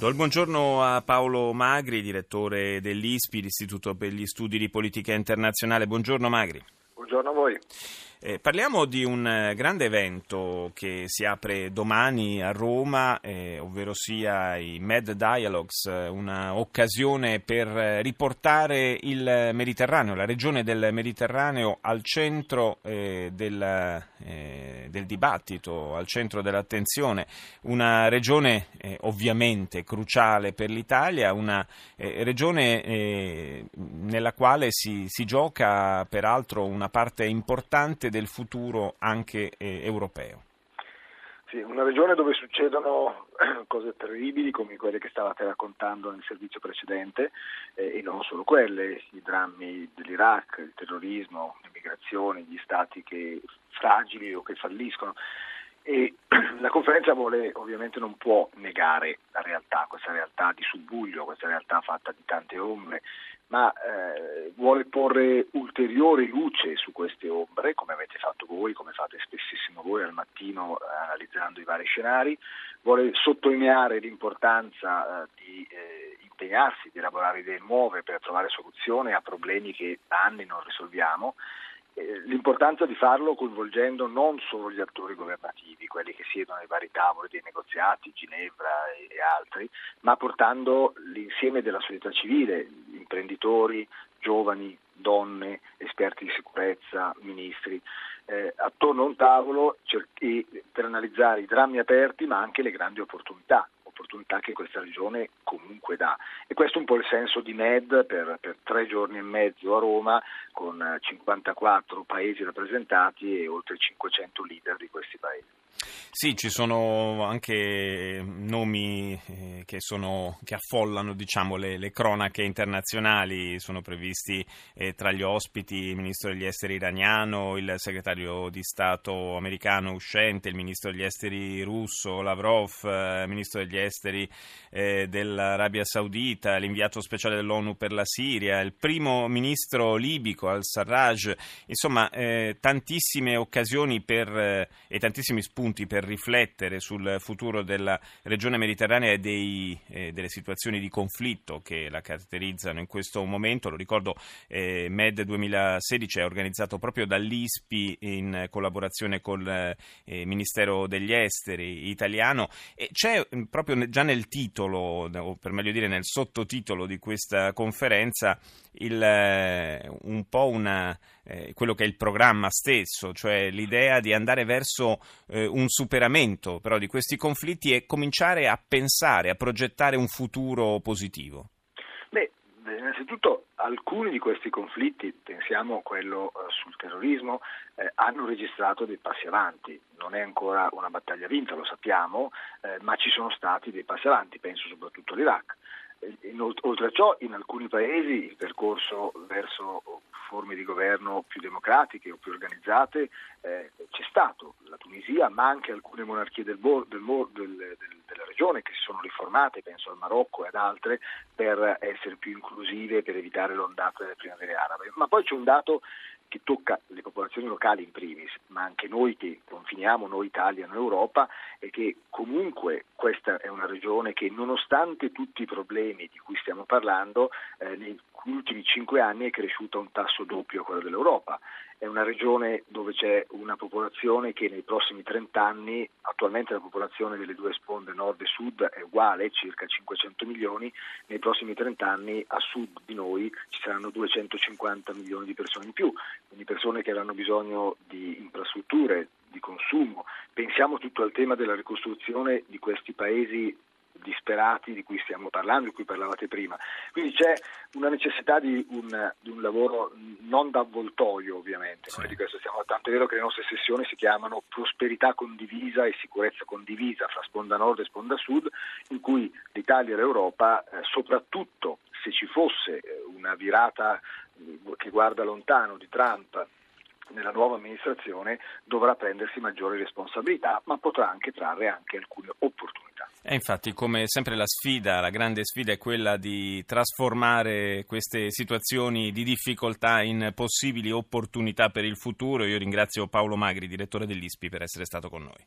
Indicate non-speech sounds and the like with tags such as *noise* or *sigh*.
Do il buongiorno a Paolo Magri, direttore dell'ISPI, l'Istituto per gli Studi di Politica Internazionale. Buongiorno Magri. Buongiorno a voi. Eh, parliamo di un eh, grande evento che si apre domani a Roma, eh, ovvero sia i Med Dialogues, eh, un'occasione per eh, riportare il Mediterraneo, la regione del Mediterraneo al centro eh, del, del, dibattito, al centro dell'attenzione. Una regione ovviamente cruciale per l'Italia, una regione nella quale si, si gioca peraltro una parte importante del futuro anche eh, europeo. Sì, una regione dove succedono *clears throat* cose terribili come quelle che stavate raccontando nel servizio precedente eh, e non solo quelle, i drammi dell'Iraq, il terrorismo, le migrazioni, gli stati che, fragili o che falliscono. E la conferenza vuole, ovviamente non può negare la realtà, questa realtà di subbuglio, questa realtà fatta di tante ombre, ma eh, vuole porre ulteriore luce su queste ombre, come avete fatto voi, come fate spessissimo voi al mattino eh, analizzando i vari scenari, vuole sottolineare l'importanza eh, di eh, impegnarsi, di elaborare idee nuove per trovare soluzioni a problemi che da anni non risolviamo l'importanza di farlo coinvolgendo non solo gli attori governativi, quelli che siedono ai vari tavoli dei negoziati, Ginevra e altri, ma portando l'insieme della società civile, imprenditori, giovani, donne, esperti di sicurezza, ministri, eh, attorno a un tavolo cer- per analizzare i drammi aperti ma anche le grandi opportunità opportunità che questa regione comunque dà. E questo è un po' il senso di MED per, per tre giorni e mezzo a Roma con 54 paesi rappresentati e oltre 500 leader di questi paesi. Sì, ci sono anche nomi eh, che, sono, che, affollano diciamo, le, le, cronache internazionali, sono previsti eh, tra gli ospiti il ministro degli esteri iraniano, il segretario di Stato americano uscente, il ministro degli esteri russo Lavrov, eh, il ministro degli esteri eh, dell'Arabia Saudita, l'inviato speciale dell'ONU per la Siria, il primo ministro libico al-Sarraj, insomma eh, tantissime occasioni per, eh, e tantissimi spunti spunti per riflettere sul futuro della regione mediterranea e dei, eh, delle situazioni di conflitto che la caratterizzano in questo momento. Lo ricordo, eh, MED 2016 è organizzato proprio dall'ISPI in collaborazione col eh, Ministero degli Esteri italiano e c'è mm, proprio già nel titolo, o per meglio dire nel sottotitolo di questa conferenza, il, eh, un po' una, eh, quello che è il programma stesso, cioè l'idea di andare verso eh, un superamento però di questi conflitti e cominciare a pensare, a progettare un futuro positivo. Beh, innanzitutto alcuni di questi conflitti, pensiamo a quello eh, sul terrorismo, eh, hanno registrato dei passi avanti. Non è ancora una battaglia vinta, lo sappiamo, eh, ma ci sono stati dei passi avanti, penso soprattutto all'Iraq. Oltre a ciò, in alcuni paesi il percorso verso forme di governo più democratiche o più organizzate eh, c'è stato, la Tunisia, ma anche alcune monarchie del, del, del, della regione che si sono riformate, penso al Marocco e ad altre, per essere più inclusive, per evitare l'ondata delle primavere arabe. Ma poi c'è un dato che tocca le popolazioni locali in primis, ma anche noi che confiniamo, noi Italia, noi Europa, e che comunque questa è una regione che nonostante tutti i problemi di cui stiamo parlando, eh, negli ultimi cinque anni è cresciuta a un tasso doppio a quello dell'Europa è una regione dove c'è una popolazione che nei prossimi 30 anni, attualmente la popolazione delle due sponde nord e sud è uguale, circa 500 milioni, nei prossimi 30 anni a sud di noi ci saranno 250 milioni di persone in più, quindi persone che avranno bisogno di infrastrutture, di consumo. Pensiamo tutto al tema della ricostruzione di questi paesi disperati di cui stiamo parlando, di cui parlavate prima. Quindi c'è una necessità di un, di un lavoro non d'avvoltoio ovviamente, sì. di questo stiamo, tanto è vero che le nostre sessioni si chiamano prosperità condivisa e sicurezza condivisa fra sponda nord e sponda sud, in cui l'Italia e l'Europa, eh, soprattutto se ci fosse eh, una virata eh, che guarda lontano di Trump nella nuova amministrazione dovrà prendersi maggiori responsabilità, ma potrà anche trarre anche alcune opportunità. E infatti, come sempre la sfida, la grande sfida è quella di trasformare queste situazioni di difficoltà in possibili opportunità per il futuro. Io ringrazio Paolo Magri, direttore dell'ISPI, per essere stato con noi.